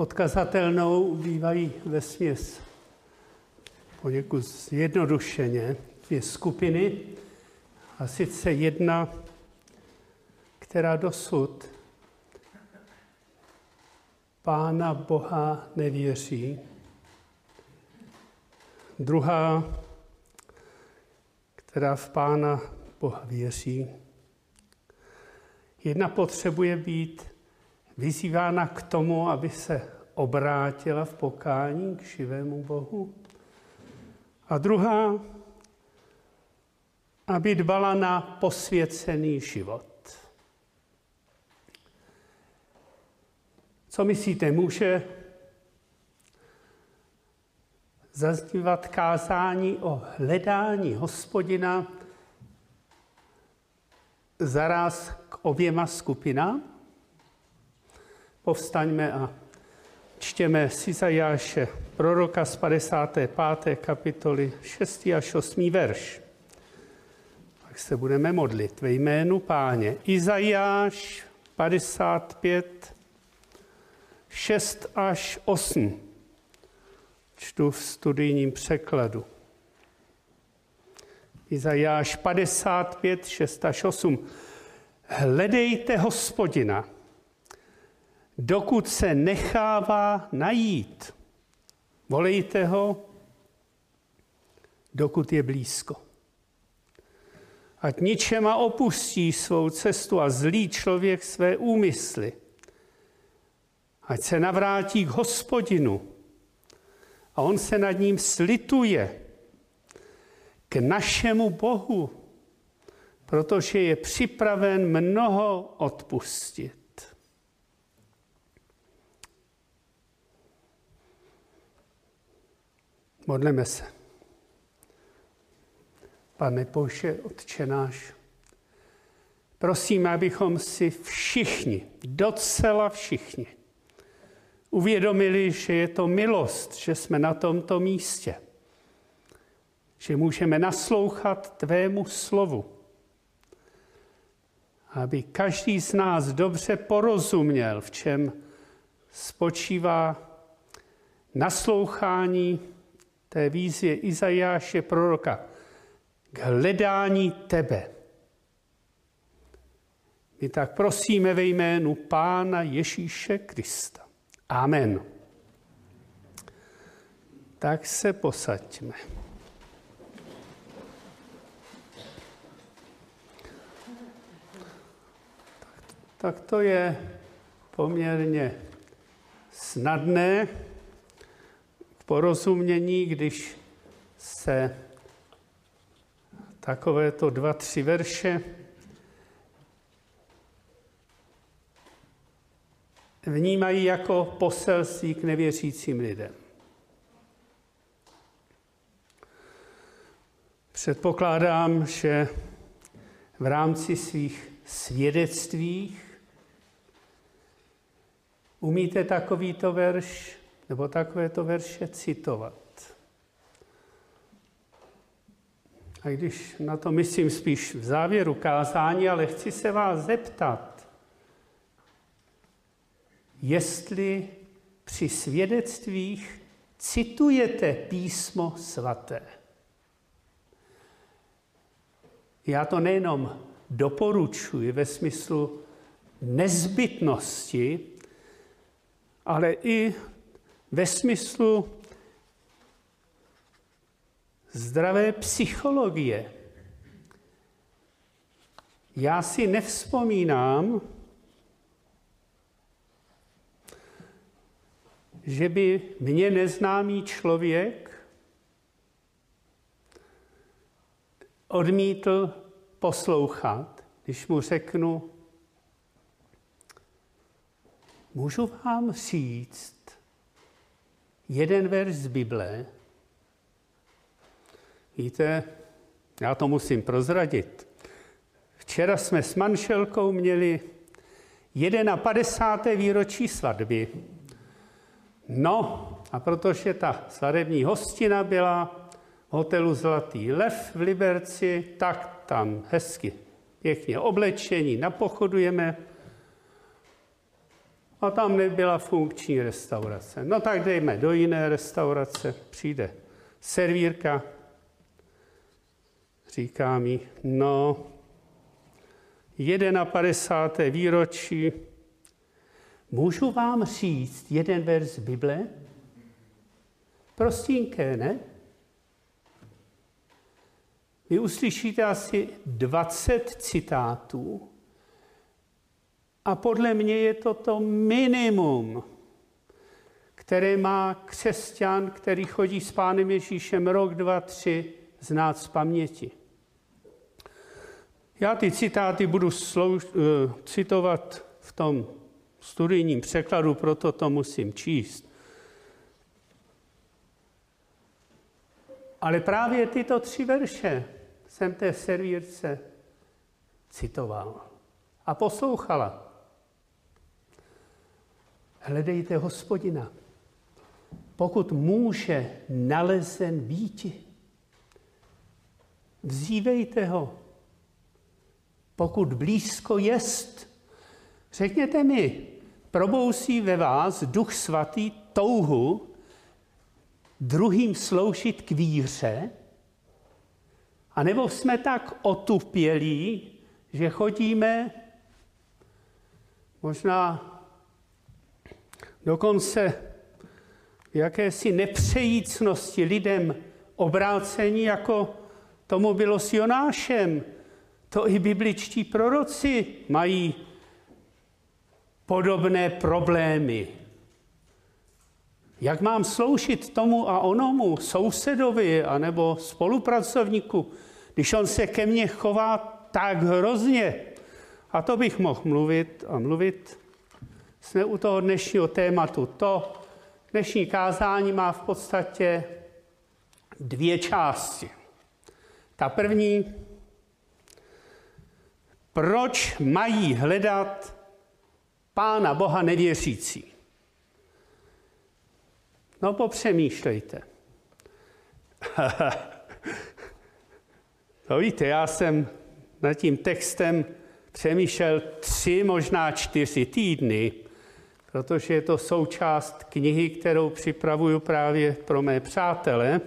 odkazatelnou bývají ve směs poněkud zjednodušeně dvě skupiny, a sice jedna, která dosud Pána Boha nevěří, druhá, která v Pána Boha věří. Jedna potřebuje být vyzývána k tomu, aby se obrátila v pokání k živému Bohu. A druhá, aby dbala na posvěcený život. Co myslíte, může zaznívat kázání o hledání hospodina zaraz k oběma skupinám? Povstaňme a čtěme z Izajáše, proroka z 55. kapitoly 6. až 8. verš. Tak se budeme modlit ve jménu páně. Izajáš 55, 6 až 8. Čtu v studijním překladu. Izajáš 55, 6 až 8. Hledejte hospodina, dokud se nechává najít. Volejte ho, dokud je blízko. Ať ničema opustí svou cestu a zlý člověk své úmysly. Ať se navrátí k hospodinu a on se nad ním slituje k našemu Bohu, protože je připraven mnoho odpustit. Modleme se. Pane Bože, Otče náš, prosím, abychom si všichni, docela všichni, uvědomili, že je to milost, že jsme na tomto místě, že můžeme naslouchat Tvému slovu, aby každý z nás dobře porozuměl, v čem spočívá naslouchání té výzvě Izajáše proroka k hledání tebe. My tak prosíme ve jménu Pána Ježíše Krista. Amen. Tak se posaďme. Tak to je poměrně snadné porozumění, když se takovéto dva, tři verše vnímají jako poselství k nevěřícím lidem. Předpokládám, že v rámci svých svědectvích umíte takovýto verš nebo takovéto verše citovat. A když na to myslím spíš v závěru kázání, ale chci se vás zeptat, jestli při svědectvích citujete písmo svaté. Já to nejenom doporučuji ve smyslu nezbytnosti, ale i ve smyslu zdravé psychologie. Já si nevzpomínám, že by mě neznámý člověk odmítl poslouchat, když mu řeknu, můžu vám říct, jeden verš z Bible. Víte, já to musím prozradit. Včera jsme s manželkou měli 51. výročí svatby. No, a protože ta svatební hostina byla v hotelu Zlatý lev v Liberci, tak tam hezky, pěkně oblečení, napochodujeme. A tam nebyla funkční restaurace. No tak dejme do jiné restaurace. Přijde servírka, říká mi, no, 51. výročí, můžu vám říct jeden verz Bible? Prostínké, ne? Vy uslyšíte asi 20 citátů a podle mě je to to minimum, které má křesťan, který chodí s Pánem Ježíšem rok, dva, tři, znát z paměti. Já ty citáty budu slouž, uh, citovat v tom studijním překladu, proto to musím číst. Ale právě tyto tři verše jsem té servírce citoval a poslouchala. Hledejte hospodina, pokud může nalezen býti. Vzívejte ho, pokud blízko jest. Řekněte mi, probousí ve vás duch svatý touhu druhým sloužit k víře, a nebo jsme tak otupělí, že chodíme možná dokonce v jakési nepřejícnosti lidem obrácení, jako tomu bylo s Jonášem. To i bibličtí proroci mají podobné problémy. Jak mám sloužit tomu a onomu, sousedovi anebo spolupracovníku, když on se ke mně chová tak hrozně? A to bych mohl mluvit a mluvit. Jsme u toho dnešního tématu. To dnešní kázání má v podstatě dvě části. Ta první, proč mají hledat Pána Boha nevěřící. No popřemýšlejte. no víte, já jsem nad tím textem přemýšlel tři, možná čtyři týdny, protože je to součást knihy, kterou připravuju právě pro mé přátele.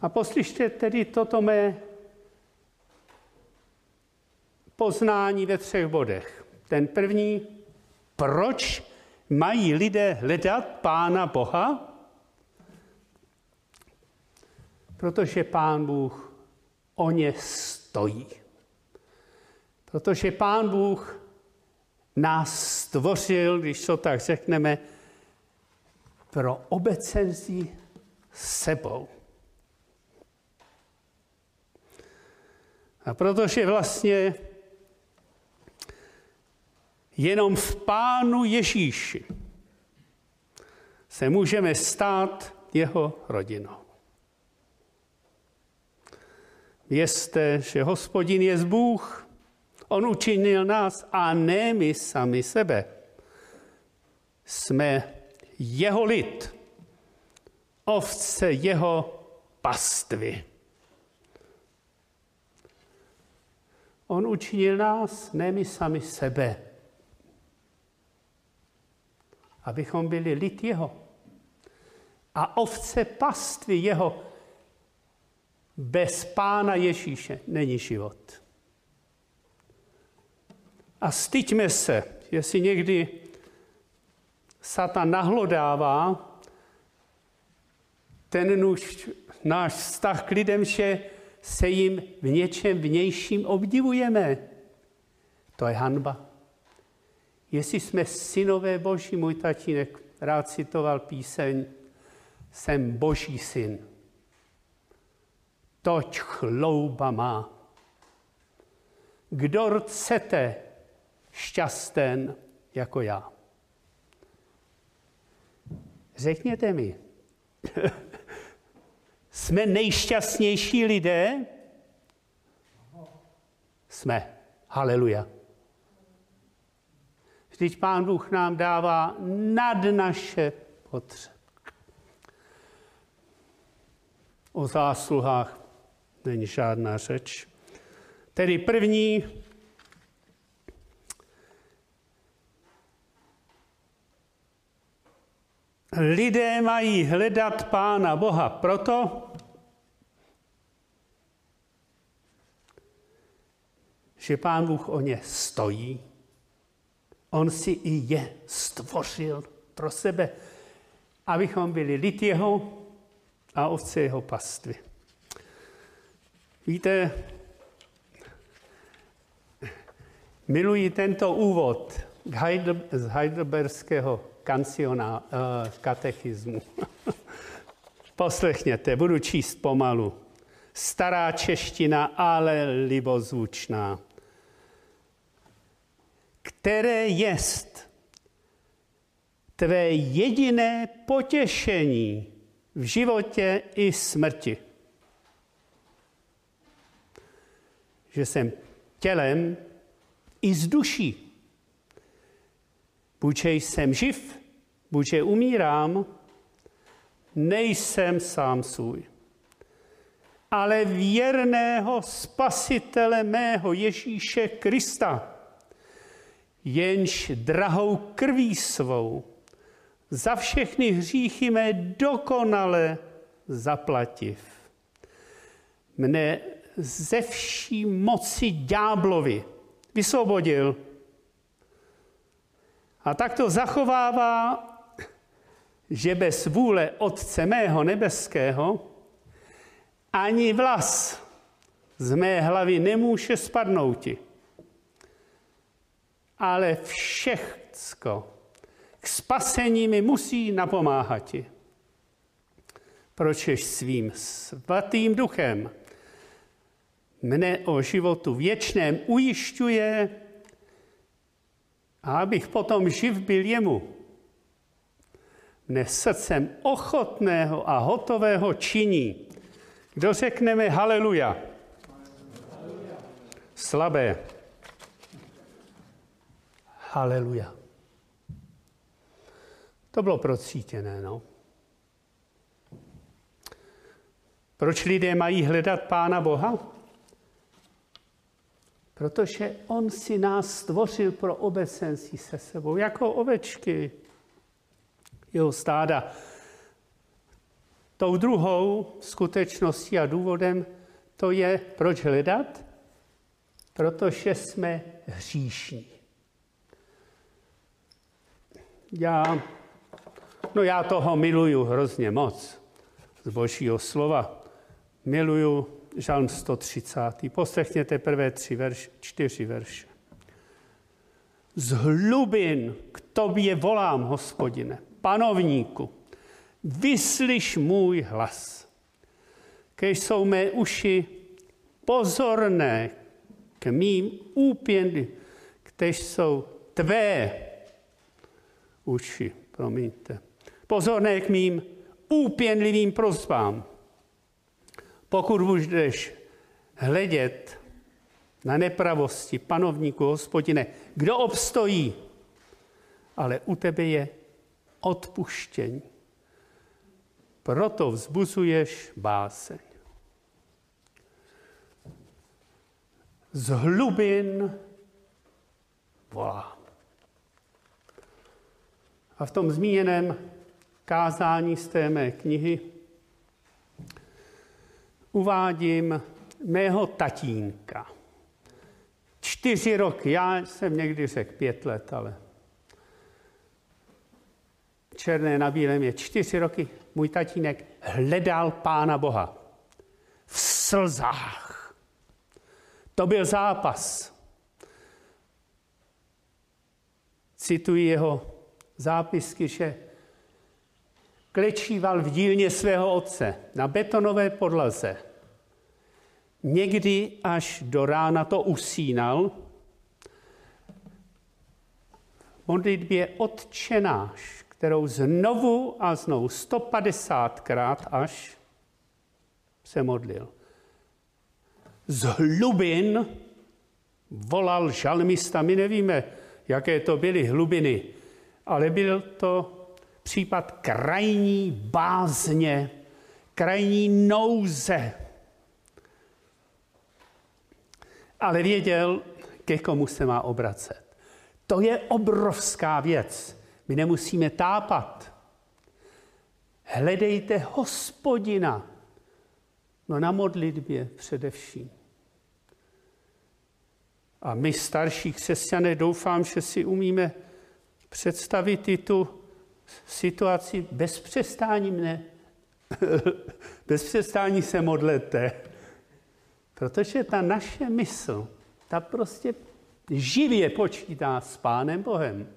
A poslyšte tedy toto mé poznání ve třech bodech. Ten první, proč mají lidé hledat Pána Boha? Protože Pán Bůh o ně stojí. Protože Pán Bůh nás stvořil, když to tak řekneme, pro obecenství sebou. A protože vlastně Jenom v Pánu Ježíši se můžeme stát jeho rodinou. Vězte, že hospodin je Bůh. On učinil nás a ne my sami sebe. Jsme jeho lid, ovce jeho pastvy. On učinil nás, ne my sami sebe abychom byli lid jeho. A ovce pastvy jeho bez Pána Ježíše není život. A styďme se, jestli někdy Satan nahlodává ten nůž, náš vztah k lidem, že se jim v něčem vnějším obdivujeme. To je hanba. Jestli jsme synové boží, můj tatínek rád citoval píseň, jsem boží syn. Toť chlouba má. Kdo chcete šťasten jako já? Řekněte mi, jsme nejšťastnější lidé? Jsme. Haleluja. Vždyť Pán Bůh nám dává nad naše potřeby. O zásluhách není žádná řeč. Tedy první, lidé mají hledat Pána Boha proto, že Pán Bůh o ně stojí. On si i je stvořil pro sebe, abychom byli lid jeho a ovce jeho pastvy. Víte, miluji tento úvod z Heidelberského kanciona, uh, katechismu. Poslechněte, budu číst pomalu. Stará čeština, ale libozvučná. Které jest tvé jediné potěšení v životě i smrti. Že jsem tělem i z duší. Buď jsem živ, buď umírám, nejsem sám svůj. Ale věrného spasitele mého Ježíše Krista, jenž drahou krví svou za všechny hříchy mé dokonale zaplativ. Mne ze vší moci ďáblovi vysvobodil. A tak to zachovává, že bez vůle Otce mého nebeského ani vlas z mé hlavy nemůže spadnout. Ale všechno k spasení mi musí napomáhat. Pročež svým svatým duchem mne o životu věčném ujišťuje, a abych potom živ byl jemu. Mne srdcem ochotného a hotového činí. Kdo řekneme haleluja? Slabé. Haleluja. To bylo procítěné, no. Proč lidé mají hledat Pána Boha? Protože On si nás stvořil pro obecenství se sebou, jako ovečky jeho stáda. Tou druhou skutečností a důvodem to je, proč hledat? Protože jsme hříšní. Já No já toho miluju hrozně moc z božího slova. Miluju žalm 130. Poslechněte prvé tři verš, čtyři verše. Z hlubin k tobě volám, hospodine, panovníku, vyslyš můj hlas. Kež jsou mé uši pozorné k mým úpěndy, ktež jsou tvé uši, promiňte pozorné k mým úpěnlivým prozbám. Pokud budeš hledět na nepravosti panovníku hospodine, kdo obstojí, ale u tebe je odpuštění. Proto vzbuzuješ báseň. Z hlubin volá. A v tom zmíněném kázání z té mé knihy uvádím mého tatínka. Čtyři roky, já jsem někdy řekl pět let, ale černé na bílém je čtyři roky. Můj tatínek hledal Pána Boha v slzách. To byl zápas. Cituji jeho zápisky, že klečíval v dílně svého otce na betonové podlaze. Někdy až do rána to usínal. Modlitbě odčenáš, kterou znovu a znovu 150krát až se modlil. Z hlubin volal žalmista. My nevíme, jaké to byly hlubiny, ale byl to případ krajní bázně, krajní nouze. Ale věděl, ke komu se má obracet. To je obrovská věc. My nemusíme tápat. Hledejte hospodina. No na modlitbě především. A my starší křesťané doufám, že si umíme představit i tu situaci bez přestání mne. bez přestání se modlete. Protože ta naše mysl, ta prostě živě počítá s Pánem Bohem.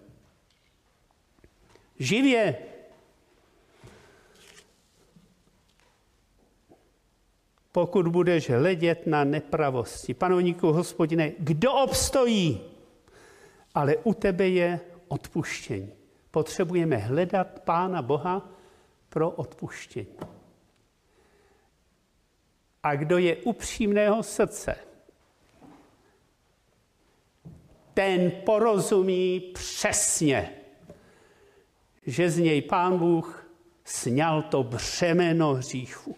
Živě. Pokud budeš hledět na nepravosti, panovníku hospodine, kdo obstojí? Ale u tebe je odpuštění. Potřebujeme hledat Pána Boha pro odpuštění. A kdo je upřímného srdce, ten porozumí přesně, že z něj Pán Bůh sněl to břemeno hříchu.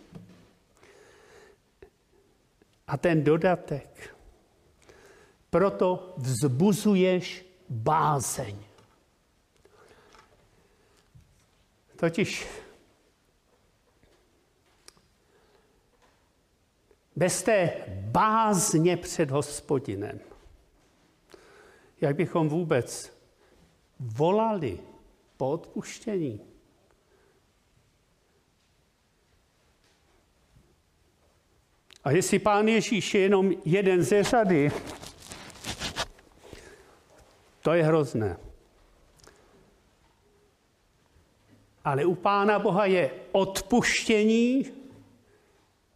A ten dodatek, proto vzbuzuješ bázeň. Totiž bez té bázně před hospodinem, jak bychom vůbec volali po odpuštění. A jestli pán Ježíš je jenom jeden ze řady, to je hrozné. Ale u Pána Boha je odpuštění,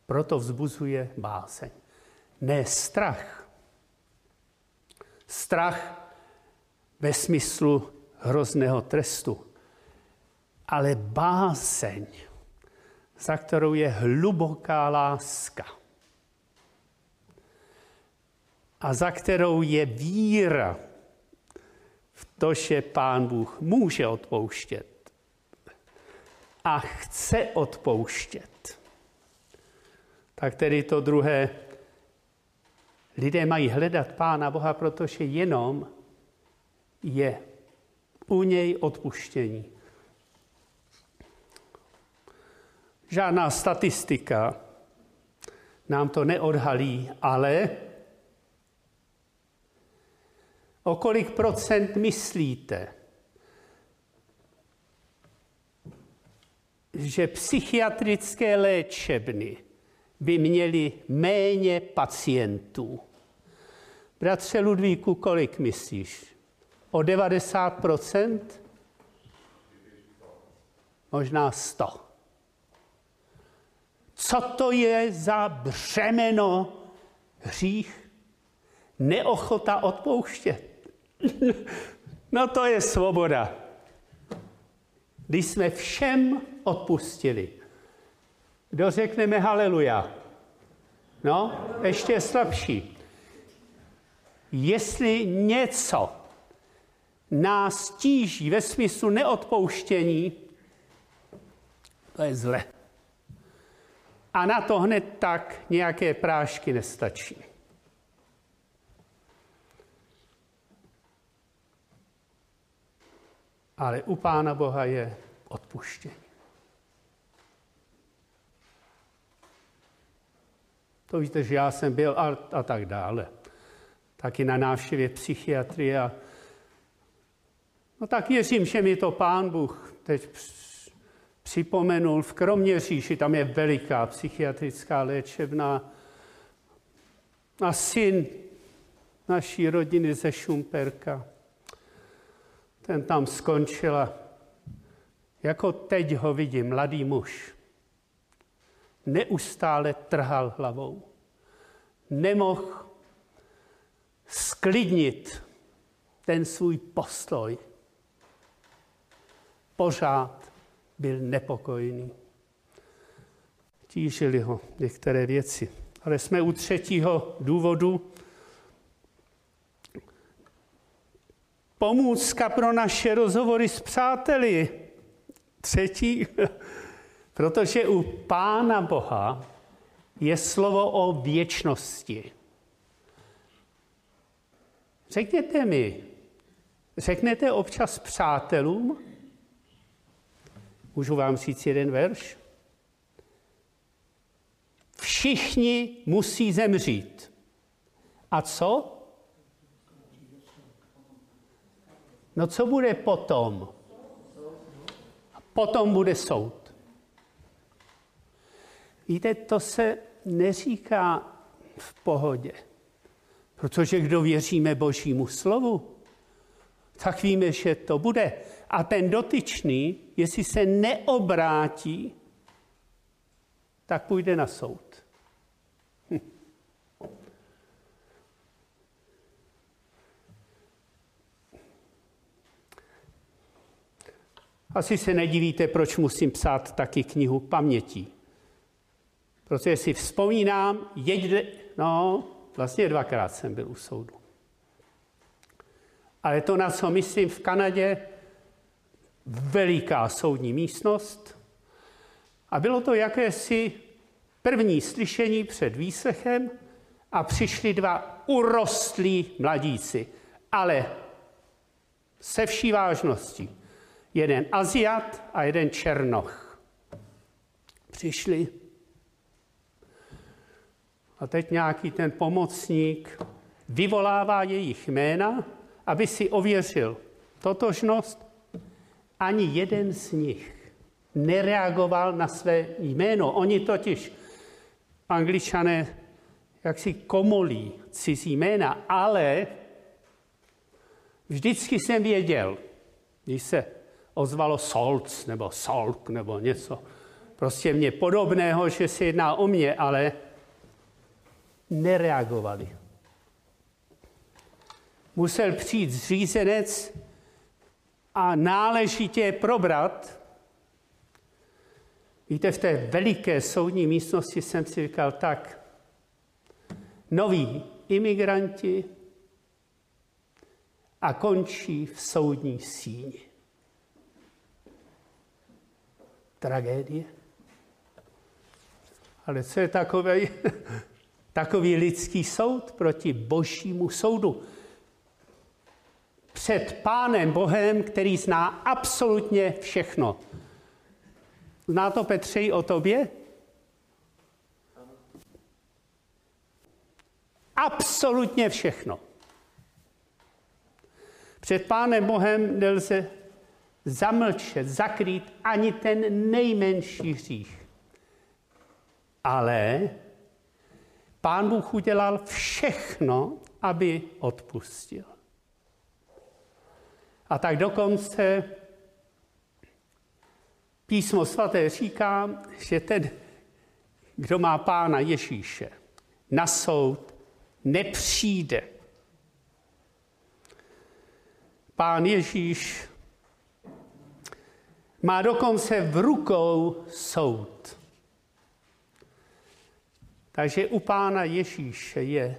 proto vzbuzuje báseň. Ne strach. Strach ve smyslu hrozného trestu, ale báseň, za kterou je hluboká láska a za kterou je víra v to, že Pán Bůh může odpouštět a chce odpouštět. Tak tedy to druhé, lidé mají hledat Pána Boha, protože jenom je u něj odpuštění. Žádná statistika nám to neodhalí, ale o kolik procent myslíte, že psychiatrické léčebny by měly méně pacientů? Bratře Ludvíku, kolik myslíš? o 90% možná 100. Co to je za břemeno hřích? Neochota odpouštět. no to je svoboda. Když jsme všem odpustili. Kdo řekneme haleluja? No, ještě slabší. Jestli něco nás tíží ve smyslu neodpouštění, to je zle. A na to hned tak nějaké prášky nestačí. Ale u Pána Boha je odpuštění. To víte, že já jsem byl a, a tak dále. Taky na návštěvě psychiatrie a No tak věřím, že mi to pán Bůh teď připomenul v Kroměříži, tam je veliká psychiatrická léčebna. A syn naší rodiny ze Šumperka, ten tam skončil a jako teď ho vidím, mladý muž. Neustále trhal hlavou. Nemohl sklidnit ten svůj postoj pořád byl nepokojný. Tížili ho některé věci. Ale jsme u třetího důvodu. Pomůcka pro naše rozhovory s přáteli. Třetí, protože u Pána Boha je slovo o věčnosti. Řekněte mi, řeknete občas přátelům, Můžu vám říct jeden verš? Všichni musí zemřít. A co? No co bude potom? Potom bude soud. Víte, to se neříká v pohodě. Protože kdo věříme Božímu slovu, tak víme, že to bude. A ten dotyčný, jestli se neobrátí, tak půjde na soud. Asi se nedivíte, proč musím psát taky knihu pamětí. Protože si vzpomínám, jeďte, no, vlastně dvakrát jsem byl u soudu. Ale to, na co myslím v Kanadě, veliká soudní místnost. A bylo to jakési první slyšení před výslechem a přišli dva urostlí mladíci, ale se vší vážností. Jeden Aziat a jeden Černoch. Přišli a teď nějaký ten pomocník vyvolává jejich jména, aby si ověřil totožnost. Ani jeden z nich nereagoval na své jméno. Oni totiž, angličané, jak si komolí cizí jména, ale vždycky jsem věděl, když se ozvalo Solc nebo Solk nebo něco prostě mě podobného, že se jedná o mě, ale nereagovali. Musel přijít zřízenec a náležitě probrat. Víte, v té veliké soudní místnosti jsem si říkal tak, noví imigranti a končí v soudní síni. Tragédie. Ale co je takový Takový lidský soud proti božímu soudu. Před Pánem Bohem, který zná absolutně všechno. Zná to Petřej o tobě? Absolutně všechno. Před Pánem Bohem nelze zamlčet, zakrýt ani ten nejmenší hřích. Ale Pán Bůh udělal všechno, aby odpustil. A tak dokonce písmo svaté říká, že ten, kdo má pána Ježíše, na soud nepřijde. Pán Ježíš má dokonce v rukou soud. Takže u Pána Ježíše je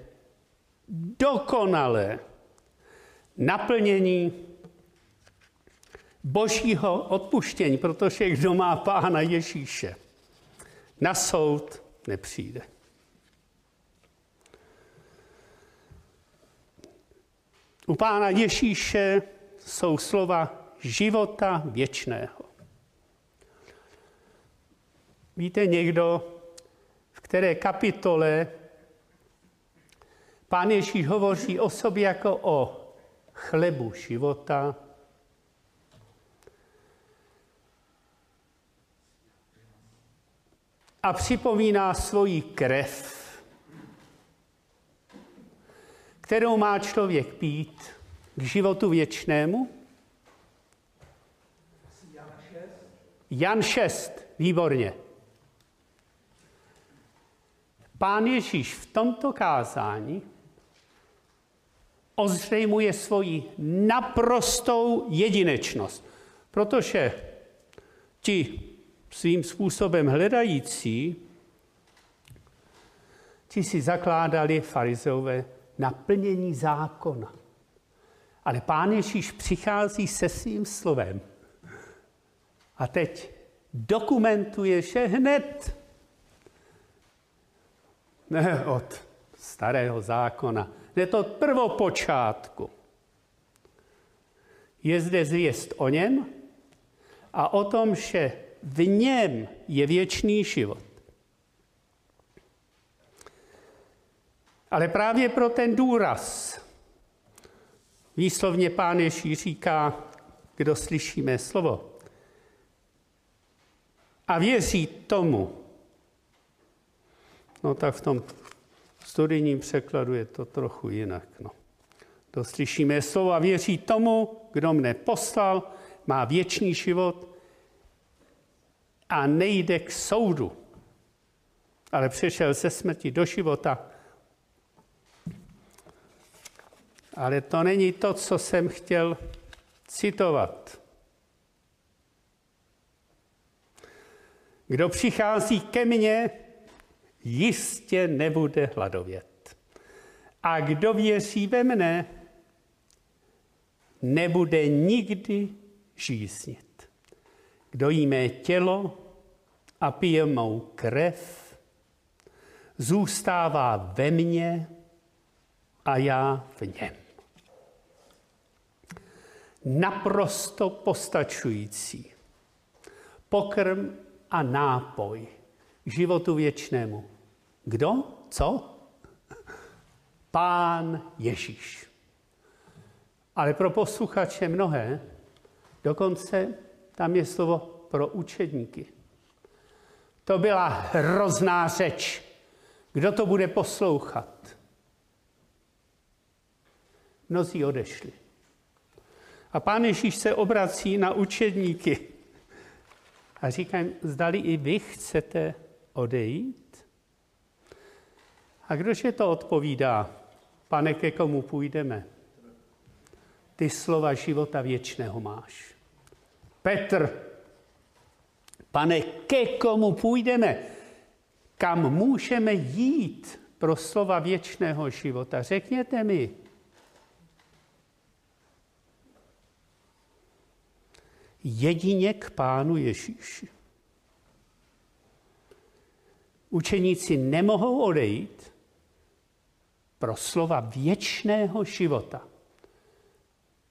dokonalé naplnění božího odpuštění, protože kdo má Pána Ježíše, na soud nepřijde. U Pána Ježíše jsou slova života věčného. Víte, někdo které kapitole pán Ježíš hovoří o sobě jako o chlebu života, a připomíná svoji krev, kterou má člověk pít k životu věčnému. Jan 6, výborně. Pán Ježíš v tomto kázání ozřejmuje svoji naprostou jedinečnost, protože ti svým způsobem hledající, ti si zakládali farizeové naplnění zákona. Ale pán Ježíš přichází se svým slovem. A teď dokumentuje, že hned ne od starého zákona, ne to od prvopočátku. Je zde zvěst o něm a o tom, že v něm je věčný život. Ale právě pro ten důraz výslovně pán Ježíš říká, kdo slyší mé slovo a věří tomu, no tak v tom studijním překladu je to trochu jinak. No. To slyšíme slovo a věří tomu, kdo mne poslal, má věčný život a nejde k soudu, ale přešel ze smrti do života. Ale to není to, co jsem chtěl citovat. Kdo přichází ke mně, jistě nebude hladovět. A kdo věří ve mne, nebude nikdy žíznit. Kdo jí mé tělo a pije mou krev, zůstává ve mně a já v něm. Naprosto postačující pokrm a nápoj k životu věčnému. Kdo? Co? Pán Ježíš. Ale pro posluchače mnohé, dokonce tam je slovo pro učedníky. To byla hrozná řeč. Kdo to bude poslouchat? Mnozí odešli. A pán Ježíš se obrací na učedníky a říkám, zdali i vy chcete odejít? A kdože to odpovídá? Pane, ke komu půjdeme? Ty slova života věčného máš. Petr, pane, ke komu půjdeme? Kam můžeme jít pro slova věčného života? Řekněte mi. jedině k Pánu Ježíši. Učeníci nemohou odejít pro slova věčného života,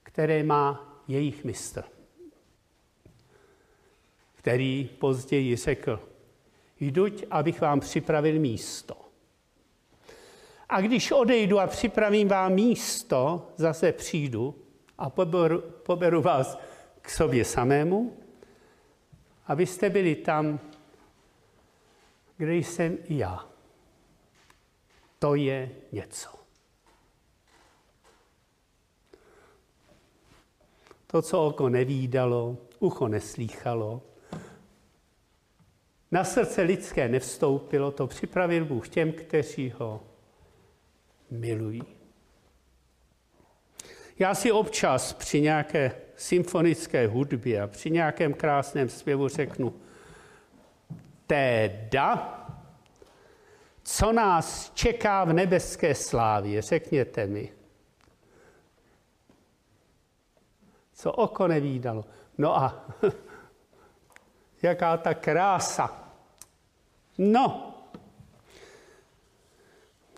které má jejich mistr, který později řekl, jduť, abych vám připravil místo. A když odejdu a připravím vám místo, zase přijdu a poberu, poberu vás k sobě samému, abyste byli tam, kde jsem i já. To je něco. To, co oko nevídalo, ucho neslýchalo, na srdce lidské nevstoupilo, to připravil Bůh těm, kteří ho milují. Já si občas při nějaké symfonické hudbě a při nějakém krásném zpěvu řeknu, teda, co nás čeká v nebeské slávě, řekněte mi. Co oko nevídalo. No a jaká ta krása. No.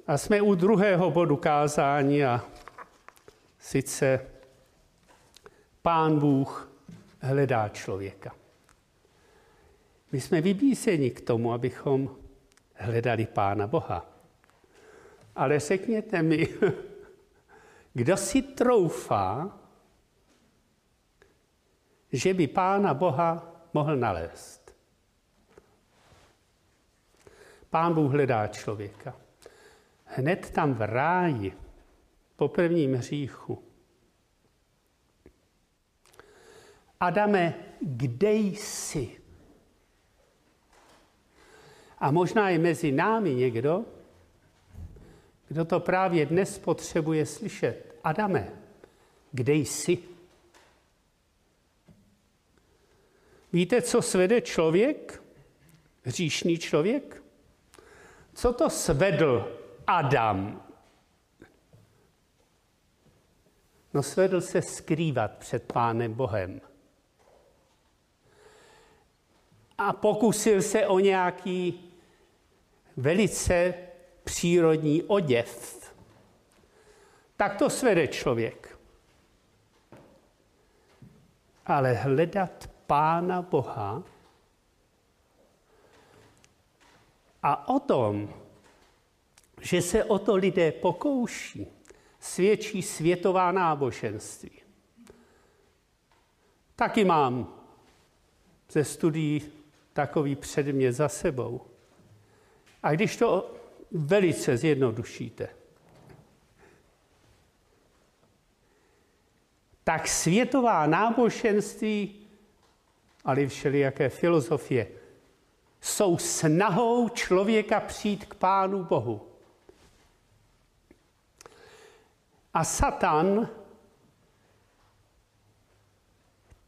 A jsme u druhého bodu kázání a sice Pán Bůh hledá člověka. My jsme vybízeni k tomu, abychom hledali Pána Boha. Ale řekněte mi, kdo si troufá, že by Pána Boha mohl nalézt? Pán Bůh hledá člověka. Hned tam v ráji, po prvním hříchu, Adame, kde jsi? A možná je mezi námi někdo, kdo to právě dnes potřebuje slyšet. Adame, kde jsi? Víte, co svede člověk? Hříšný člověk? Co to svedl Adam? No svedl se skrývat před Pánem Bohem a pokusil se o nějaký velice přírodní oděv. Tak to svede člověk. Ale hledat Pána Boha A o tom, že se o to lidé pokouší, svědčí světová náboženství. Taky mám ze studií takový předmět za sebou. A když to velice zjednodušíte, tak světová náboženství, ale i všelijaké filozofie, jsou snahou člověka přijít k Pánu Bohu. A Satan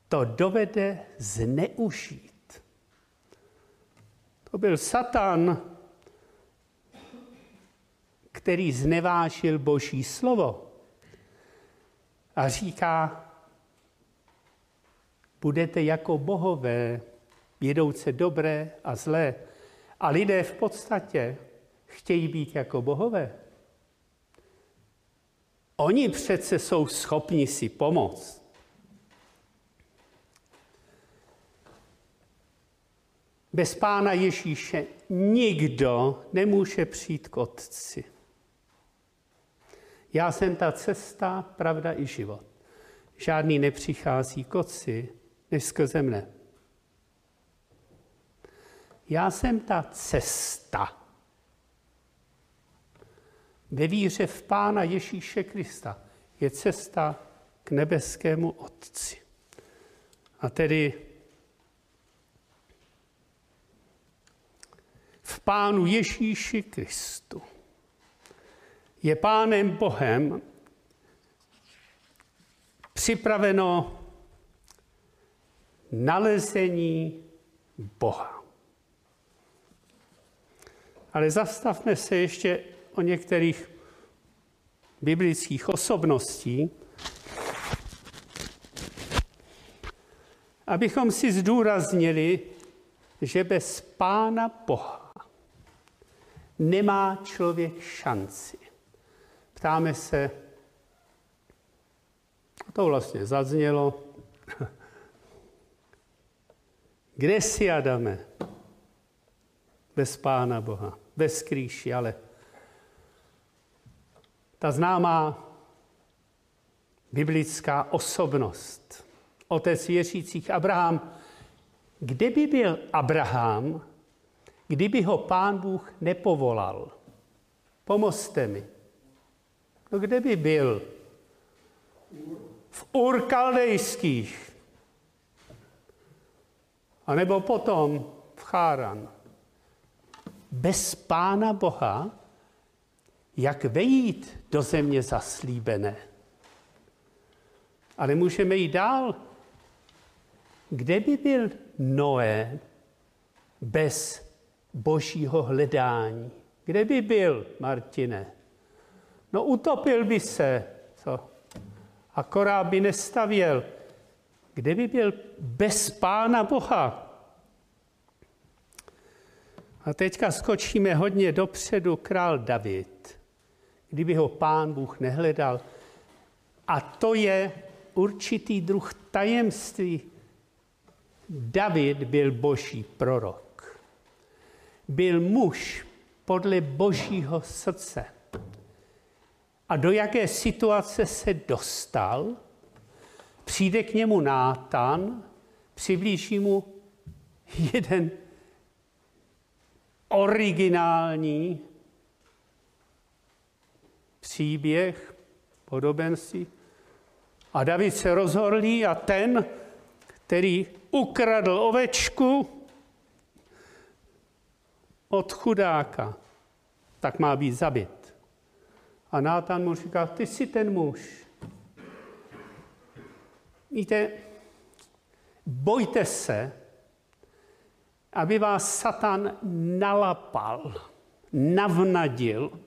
to dovede zneužít. To byl Satan, který znevážil Boží slovo a říká, budete jako bohové, jedouce dobré a zlé. A lidé v podstatě chtějí být jako bohové. Oni přece jsou schopni si pomoct. Bez Pána Ježíše nikdo nemůže přijít k Otci. Já jsem ta cesta, pravda i život. Žádný nepřichází k Otci, než skrze mne. Já jsem ta cesta. Ve víře v Pána Ježíše Krista je cesta k nebeskému Otci. A tedy v Pánu Ježíši Kristu je Pánem Bohem připraveno nalezení Boha. Ale zastavme se ještě o některých biblických osobností, abychom si zdůraznili, že bez Pána Boha nemá člověk šanci. Ptáme se, a to vlastně zaznělo, kde jsi, Adame? Bez Pána Boha, bez kříši, ale ta známá biblická osobnost, otec věřících Abraham, kde by byl Abraham, kdyby ho pán Bůh nepovolal? Pomozte mi. No kde by byl? V Urkaldejských. A nebo potom v Cháran. Bez Pána Boha, jak vejít do země zaslíbené. Ale můžeme jít dál. Kde by byl Noé bez božího hledání? Kde by byl, Martine? No utopil by se, co? Akorát by nestavěl. Kde by byl bez Pána Boha? A teďka skočíme hodně dopředu král David, kdyby ho pán Bůh nehledal. A to je určitý druh tajemství. David byl boží prorok. Byl muž podle božího srdce a do jaké situace se dostal, přijde k němu Nátan, přiblíží mu jeden originální příběh, podobenství. A David se rozhorlí a ten, který ukradl ovečku od chudáka, tak má být zabit. A Nátan mu říká, ty jsi ten muž. Víte, bojte se, aby vás Satan nalapal, navnadil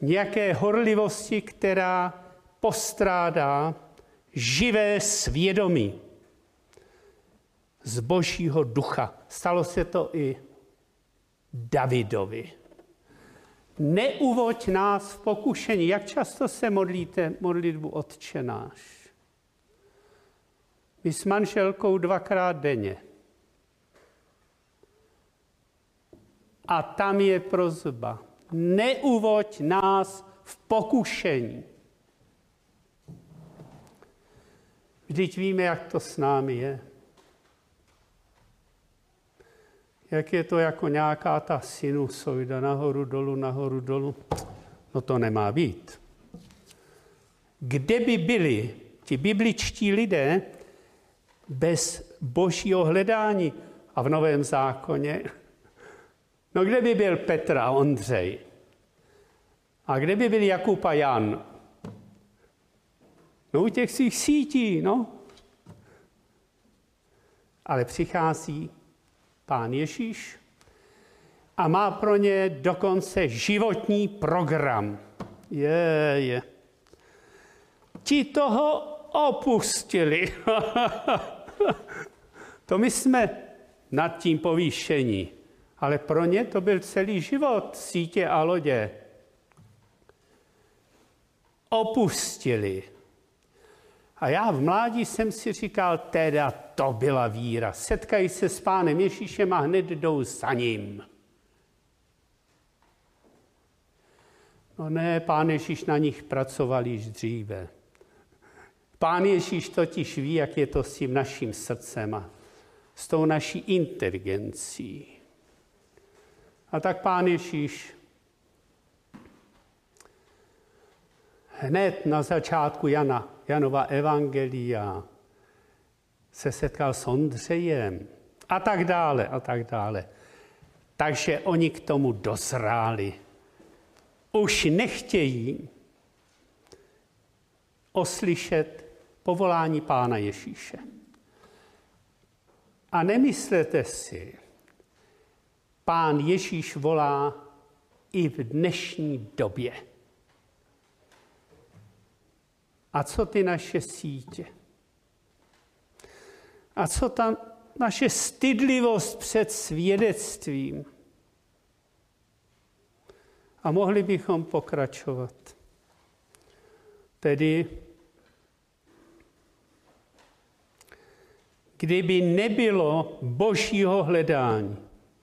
nějaké horlivosti, která postrádá živé svědomí z božího ducha. Stalo se to i Davidovi. Neuvoď nás v pokušení. Jak často se modlíte modlitbu odčenáš? My s manželkou dvakrát denně. A tam je prozba. Neuvoď nás v pokušení. Vždyť víme, jak to s námi je. Jak je to jako nějaká ta sinusoida, nahoru, dolu, nahoru, dolu. No to nemá být. Kde by byli ti bibličtí lidé bez božího hledání a v Novém zákoně? No kde by byl Petr a Ondřej? A kde by byl Jakub a Jan? No u těch svých sítí, no. Ale přichází pán Ježíš a má pro ně dokonce životní program. Je, je. Ti toho opustili. to my jsme nad tím povýšení. Ale pro ně to byl celý život, sítě a lodě. Opustili. A já v mládí jsem si říkal, teda to byla víra. Setkají se s pánem Ježíšem a hned jdou za ním. No ne, pán Ježíš na nich pracoval již dříve. Pán Ježíš totiž ví, jak je to s tím naším srdcem a s tou naší inteligencí. A tak pán Ježíš hned na začátku Jana, Janova evangelia se setkal s Ondřejem a tak dále a tak dále. Takže oni k tomu dozráli. Už nechtějí oslyšet povolání Pána Ježíše. A nemyslete si, Pán Ježíš volá i v dnešní době. A co ty naše sítě? A co ta naše stydlivost před svědectvím? A mohli bychom pokračovat. Tedy, kdyby nebylo božího hledání,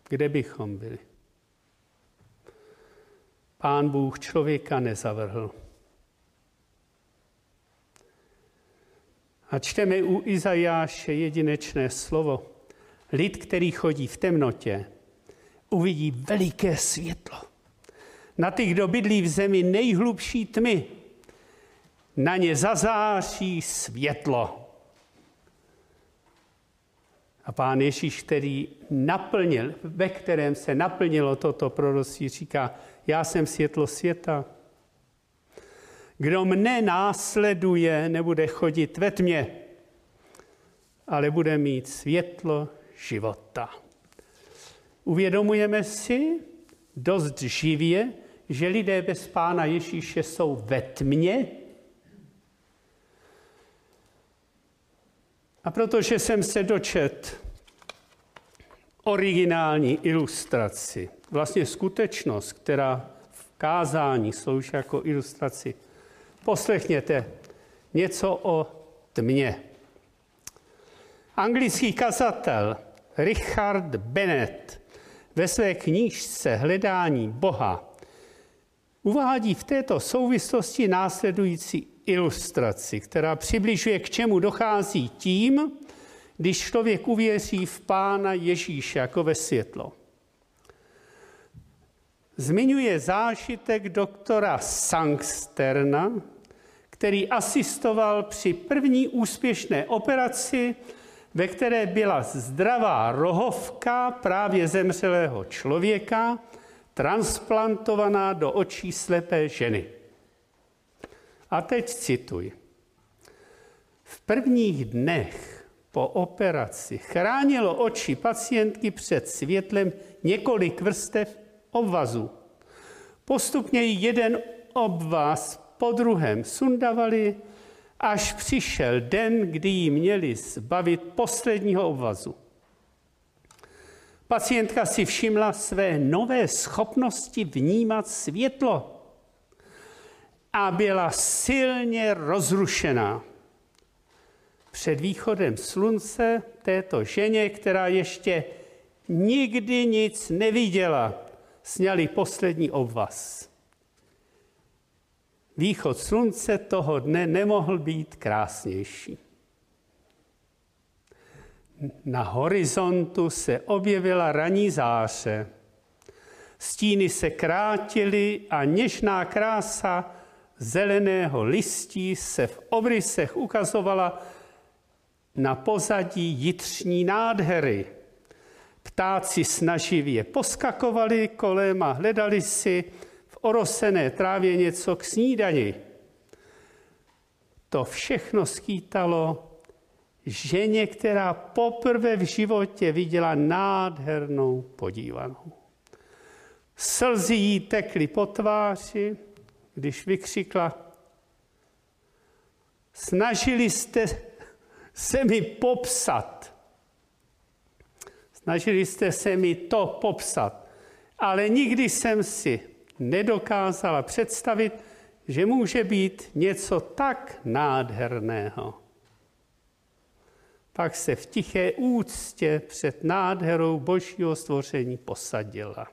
kde bychom byli? Pán Bůh člověka nezavrhl. A čteme u Izajáše jedinečné slovo. Lid, který chodí v temnotě, uvidí veliké světlo. Na těch, kdo bydlí v zemi nejhlubší tmy, na ně zazáří světlo. A pán Ježíš, který naplnil, ve kterém se naplnilo toto proroctví, říká, já jsem světlo světa. Kdo mne následuje, nebude chodit ve tmě, ale bude mít světlo života. Uvědomujeme si dost živě, že lidé bez Pána Ježíše jsou ve tmě. A protože jsem se dočet originální ilustraci, vlastně skutečnost, která v kázání slouží jako ilustraci, Poslechněte něco o tmě. Anglický kazatel Richard Bennett ve své knížce Hledání Boha uvádí v této souvislosti následující ilustraci, která přibližuje, k čemu dochází tím, když člověk uvěří v Pána Ježíše jako ve světlo. Zmiňuje zážitek doktora Sangsterna, který asistoval při první úspěšné operaci, ve které byla zdravá rohovka právě zemřelého člověka transplantovaná do očí slepé ženy. A teď cituji. V prvních dnech po operaci chránilo oči pacientky před světlem několik vrstev obvazu. Postupně jeden obvaz po druhém sundavali, až přišel den, kdy jí měli zbavit posledního obvazu. Pacientka si všimla své nové schopnosti vnímat světlo a byla silně rozrušená. Před východem slunce této ženě, která ještě nikdy nic neviděla, sněli poslední obvaz. Východ slunce toho dne nemohl být krásnější. Na horizontu se objevila raní záře. Stíny se krátily a něžná krása zeleného listí se v obrysech ukazovala na pozadí jitřní nádhery. Ptáci snaživě poskakovali kolem a hledali si v orosené trávě něco k snídani. To všechno skýtalo ženě, která poprvé v životě viděla nádhernou podívanou. Slzy jí tekly po tváři, když vykřikla, snažili jste se mi popsat. Snažili jste se mi to popsat, ale nikdy jsem si nedokázala představit, že může být něco tak nádherného. Pak se v tiché úctě před nádherou božího stvoření posadila.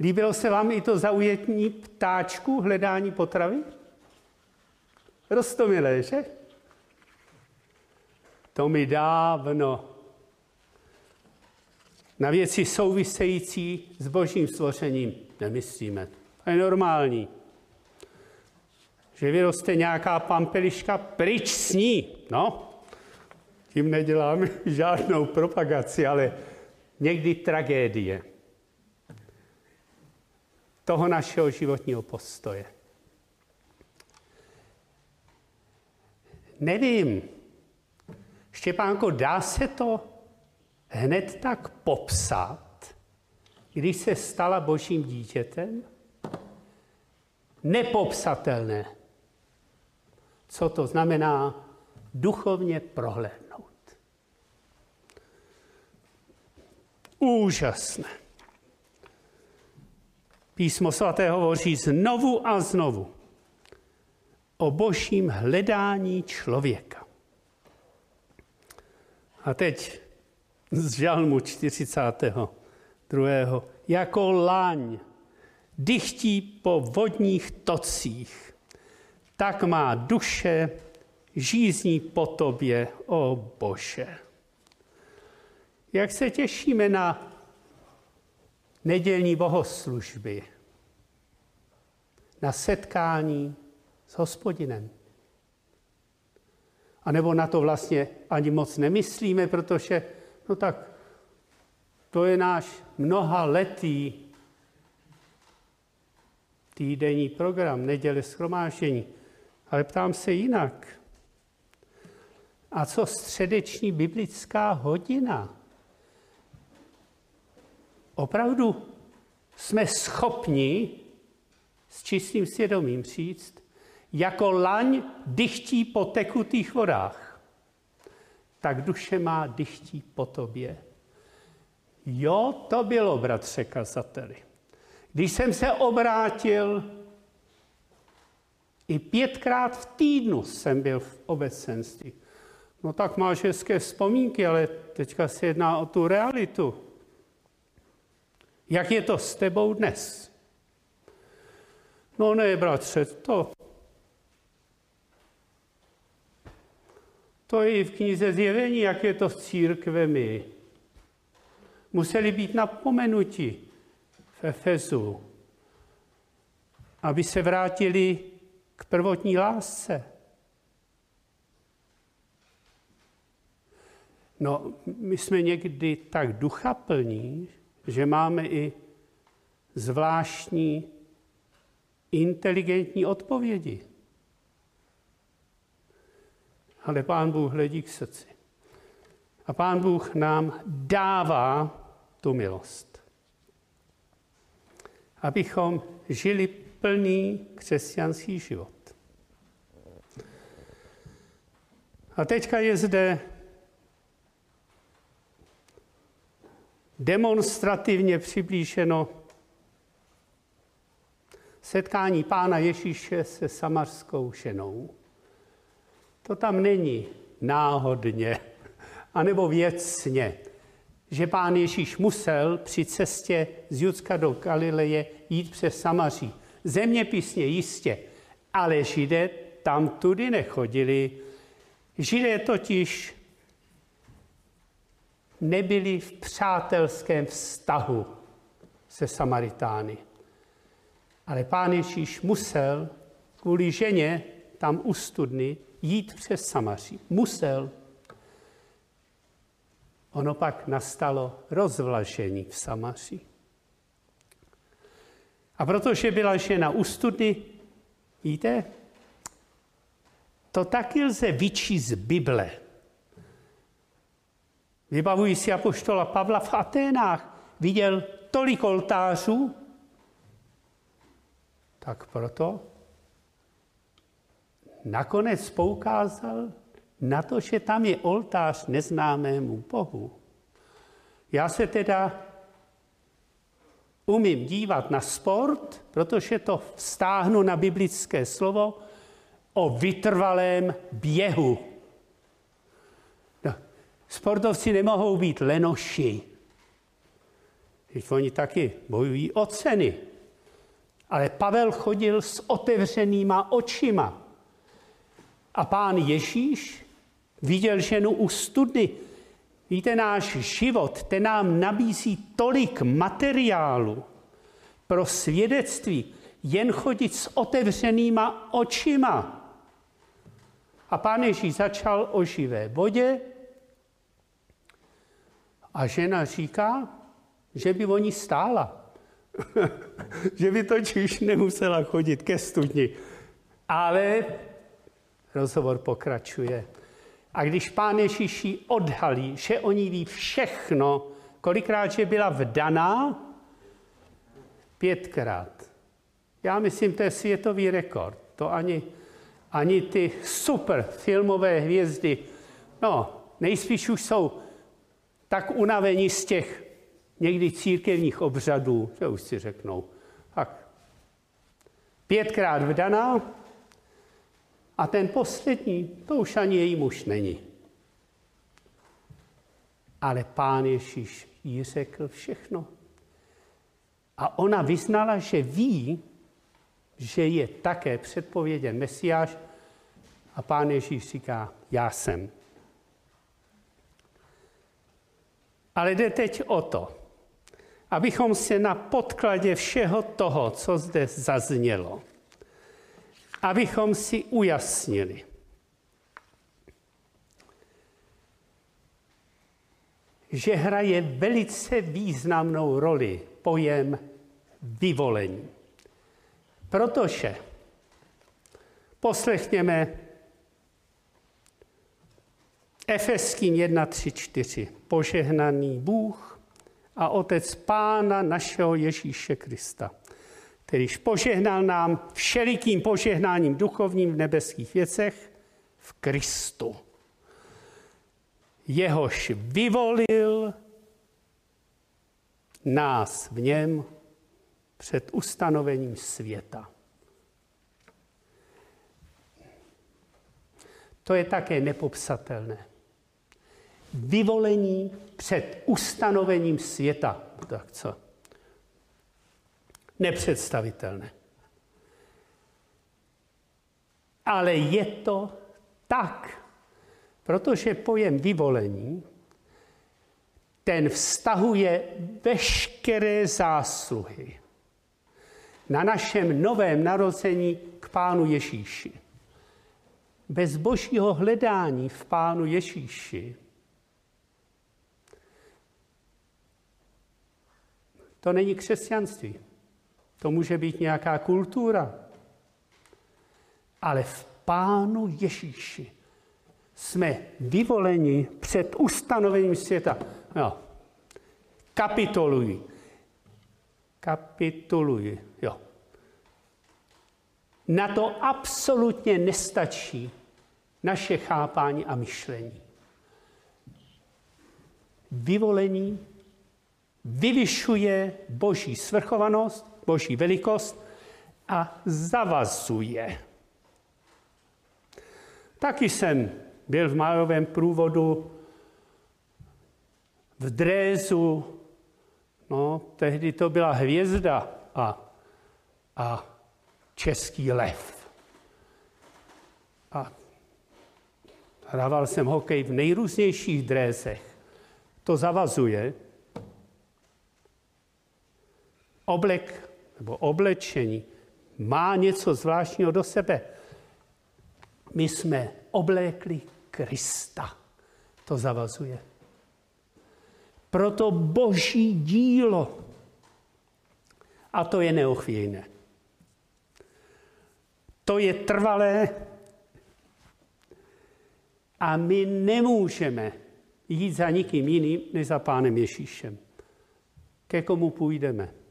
Líbilo se vám i to zaujetní ptáčku hledání potravy? Rostomilé, že? To mi dávno na věci související s božím stvořením nemyslíme. To je normální. Že vyroste nějaká pampeliška, pryč s ní. No, tím neděláme žádnou propagaci, ale někdy tragédie toho našeho životního postoje. Nevím, Štěpánko, dá se to hned tak popsat, když se stala božím dítětem? Nepopsatelné. Co to znamená duchovně prohlédnout? Úžasné. Písmo svaté hovoří znovu a znovu o božím hledání člověka. A teď z žalmu 42. Jako láň dychtí po vodních tocích, tak má duše žízní po tobě, o Bože. Jak se těšíme na nedělní bohoslužby, na setkání s hospodinem. A nebo na to vlastně ani moc nemyslíme, protože, no tak, to je náš mnoha letý týdenní program, neděle schromáždění. Ale ptám se jinak. A co středeční biblická hodina? Opravdu jsme schopni s čistým svědomím říct, jako laň dychtí po tekutých vodách, tak duše má dychtí po tobě. Jo, to bylo, bratře kazateli. Když jsem se obrátil, i pětkrát v týdnu jsem byl v obecenství. No tak máš hezké vzpomínky, ale teďka se jedná o tu realitu. Jak je to s tebou dnes? No ne, bratře, to, to je i v knize zjevení, jak je to s církvemi. Museli být napomenuti v Efezu, aby se vrátili k prvotní lásce. No, my jsme někdy tak duchaplní, že máme i zvláštní inteligentní odpovědi. Ale Pán Bůh hledí k srdci. A Pán Bůh nám dává tu milost. Abychom žili plný křesťanský život. A teďka je zde demonstrativně přiblíženo setkání pána Ježíše se samarskou ženou. To tam není náhodně, anebo věcně, že pán Ježíš musel při cestě z Judska do Galileje jít přes Samaří. Zeměpisně jistě, ale židé tam tudy nechodili. Židé totiž nebyli v přátelském vztahu se Samaritány. Ale pán Ježíš musel kvůli ženě tam u studny jít přes Samaří. Musel. Ono pak nastalo rozvlažení v Samaří. A protože byla žena u studny, víte, to taky lze vyčíst z Bible. Vybavuji si apoštola Pavla v Aténách. Viděl tolik oltářů, tak proto nakonec poukázal na to, že tam je oltář neznámému Bohu. Já se teda umím dívat na sport, protože to vztáhnu na biblické slovo o vytrvalém běhu. No, sportovci nemohou být lenoši. Teď oni taky bojují o ceny. Ale Pavel chodil s otevřenýma očima. A pán Ježíš viděl ženu u studny. Víte, náš život, ten nám nabízí tolik materiálu pro svědectví, jen chodit s otevřenýma očima. A pán Ježíš začal o živé vodě a žena říká, že by o ní stála. že by totiž nemusela chodit ke studni. Ale rozhovor pokračuje. A když pán Ježíš odhalí, že o ní ví všechno, kolikrát, že byla vdaná? Pětkrát. Já myslím, to je světový rekord. To ani, ani ty super filmové hvězdy, no, nejspíš už jsou tak unavení z těch někdy církevních obřadů, že už si řeknou, tak pětkrát vdaná a ten poslední, to už ani její muž není. Ale pán Ježíš jí řekl všechno. A ona vyznala, že ví, že je také předpověděn Mesiáš a pán Ježíš říká, já jsem. Ale jde teď o to, abychom se na podkladě všeho toho, co zde zaznělo, abychom si ujasnili, že hraje velice významnou roli pojem vyvolení. Protože poslechněme Efeským 1, 3, 4. Požehnaný Bůh a Otec Pána našeho Ježíše Krista, kterýž požehnal nám všelikým požehnáním duchovním v nebeských věcech v Kristu. Jehož vyvolil nás v něm před ustanovením světa. To je také nepopsatelné. Vyvolení před ustanovením světa. Tak co? Nepředstavitelné. Ale je to tak, protože pojem vyvolení ten vztahuje veškeré zásluhy na našem novém narození k Pánu Ježíši. Bez božího hledání v Pánu Ježíši to není křesťanství. To může být nějaká kultura. Ale v Pánu Ježíši jsme vyvoleni před ustanovením světa. No, kapitoluji. Kapituluji. Jo. Na to absolutně nestačí naše chápání a myšlení. Vyvolení vyvyšuje boží svrchovanost, boží velikost a zavazuje. Taky jsem byl v májovém průvodu v Drézu, no, tehdy to byla hvězda a, a český lev. A hrával jsem hokej v nejrůznějších drézech. To zavazuje. Oblek nebo oblečení má něco zvláštního do sebe. My jsme oblékli Krista. To zavazuje. Proto boží dílo. A to je neochvějné. To je trvalé a my nemůžeme jít za nikým jiným než za Pánem Ježíšem. Ke komu půjdeme?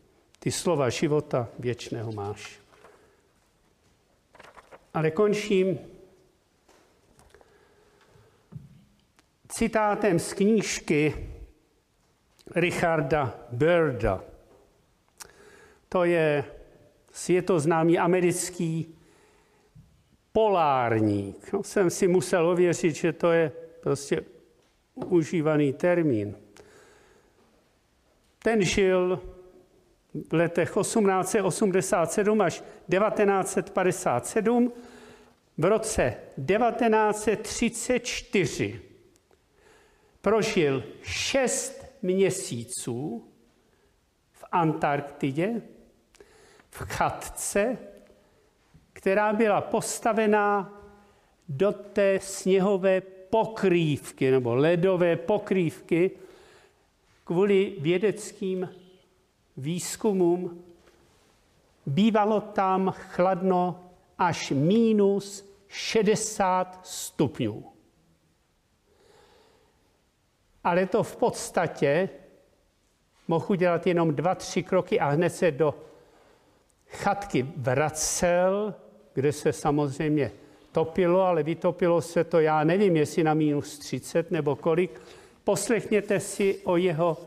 Ty slova života věčného máš. Ale končím citátem z knížky Richarda Birda. To je světoznámý americký polárník. No, jsem si musel ověřit, že to je prostě užívaný termín. Ten žil v letech 1887 až 1957. V roce 1934 prožil šest měsíců v Antarktidě, v chatce, která byla postavená do té sněhové pokrývky nebo ledové pokrývky kvůli vědeckým výzkumům. Bývalo tam chladno až minus 60 stupňů. Ale to v podstatě mohl udělat jenom dva, tři kroky a hned se do chatky vracel, kde se samozřejmě topilo, ale vytopilo se to, já nevím, jestli na minus 30 nebo kolik. Poslechněte si o jeho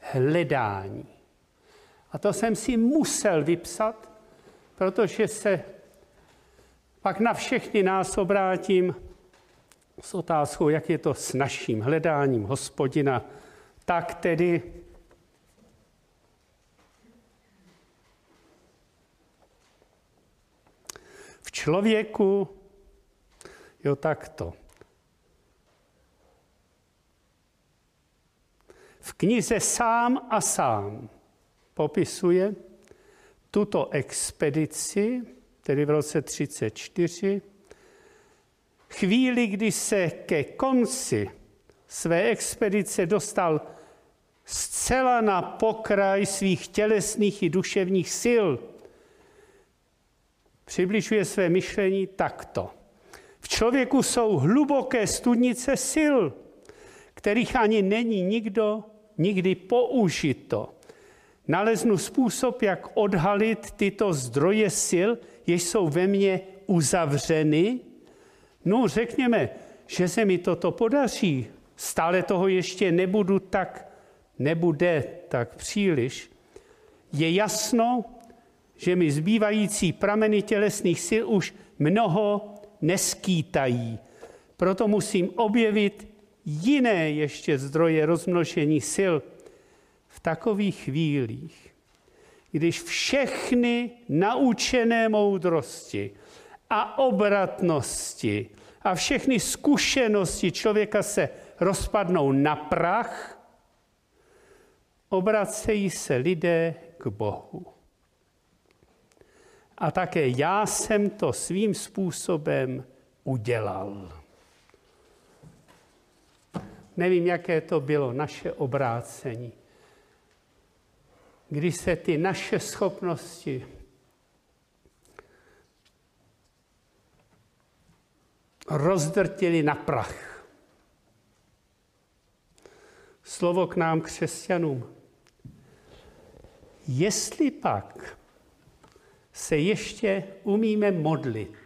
hledání. A to jsem si musel vypsat, protože se pak na všechny nás obrátím s otázkou, jak je to s naším hledáním hospodina. Tak tedy v člověku, jo takto. V knize Sám a sám popisuje tuto expedici, tedy v roce 34, chvíli, kdy se ke konci své expedice dostal zcela na pokraj svých tělesných i duševních sil, přibližuje své myšlení takto. V člověku jsou hluboké studnice sil, kterých ani není nikdo nikdy použito. Naleznu způsob, jak odhalit tyto zdroje sil, jež jsou ve mně uzavřeny No, řekněme, že se mi toto podaří. Stále toho ještě nebudu tak, nebude tak příliš. Je jasno, že mi zbývající prameny tělesných sil už mnoho neskýtají. Proto musím objevit jiné ještě zdroje rozmnožení sil v takových chvílích, když všechny naučené moudrosti a obratnosti a všechny zkušenosti člověka se rozpadnou na prach, obracejí se lidé k Bohu. A také já jsem to svým způsobem udělal. Nevím, jaké to bylo naše obrácení. Když se ty naše schopnosti rozdrtili na prach. Slovo k nám křesťanům. Jestli pak se ještě umíme modlit,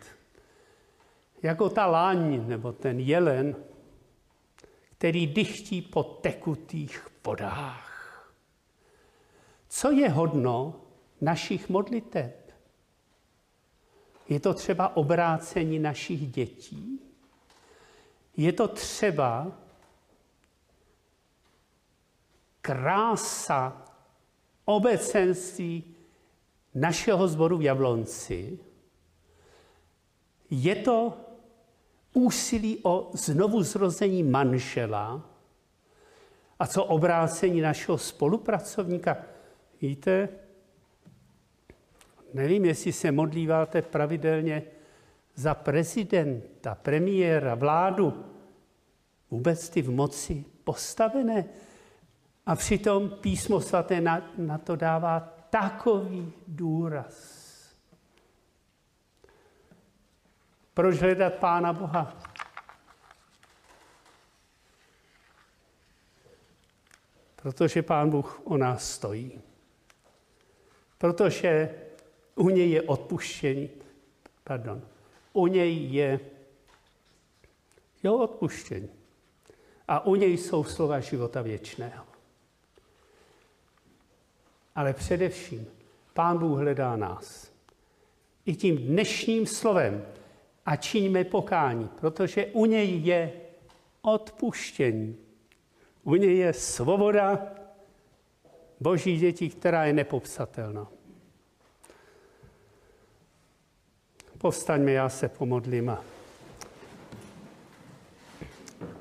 jako ta láň nebo ten jelen, který dychtí po tekutých vodách. Co je hodno našich modliteb? Je to třeba obrácení našich dětí? Je to třeba krása obecenství našeho zboru v Jablonci. Je to úsilí o znovu zrození manžela a co obrácení našeho spolupracovníka. Víte, nevím, jestli se modlíváte pravidelně za prezidenta, premiéra, vládu, vůbec ty v moci postavené. A přitom písmo svaté na, na to dává takový důraz. Proč hledat Pána Boha? Protože Pán Bůh o nás stojí. Protože u něj je odpuštění. Pardon. U něj je jeho odpuštění. A u něj jsou slova života věčného. Ale především Pán Bůh hledá nás. I tím dnešním slovem a čiňme pokání, protože u něj je odpuštění. U něj je svoboda boží dětí, která je nepopsatelná. Povstaňme, já se pomodlím a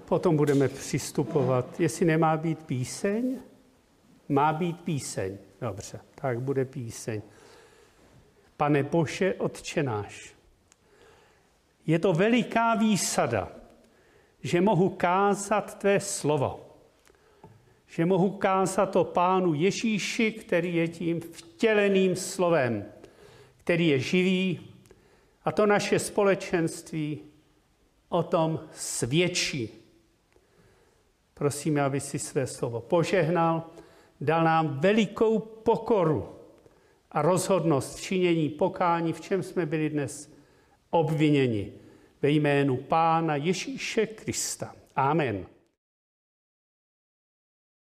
potom budeme přistupovat. Jestli nemá být píseň, má být píseň. Dobře, tak bude píseň. Pane Bože, Otče náš, je to veliká výsada, že mohu kázat tvé slovo. Že mohu kázat o Pánu Ježíši, který je tím vtěleným slovem, který je živý a to naše společenství o tom svědčí. Prosím, aby si své slovo požehnal, dal nám velikou pokoru a rozhodnost v činění pokání, v čem jsme byli dnes obviněni ve jménu Pána Ježíše Krista. Amen.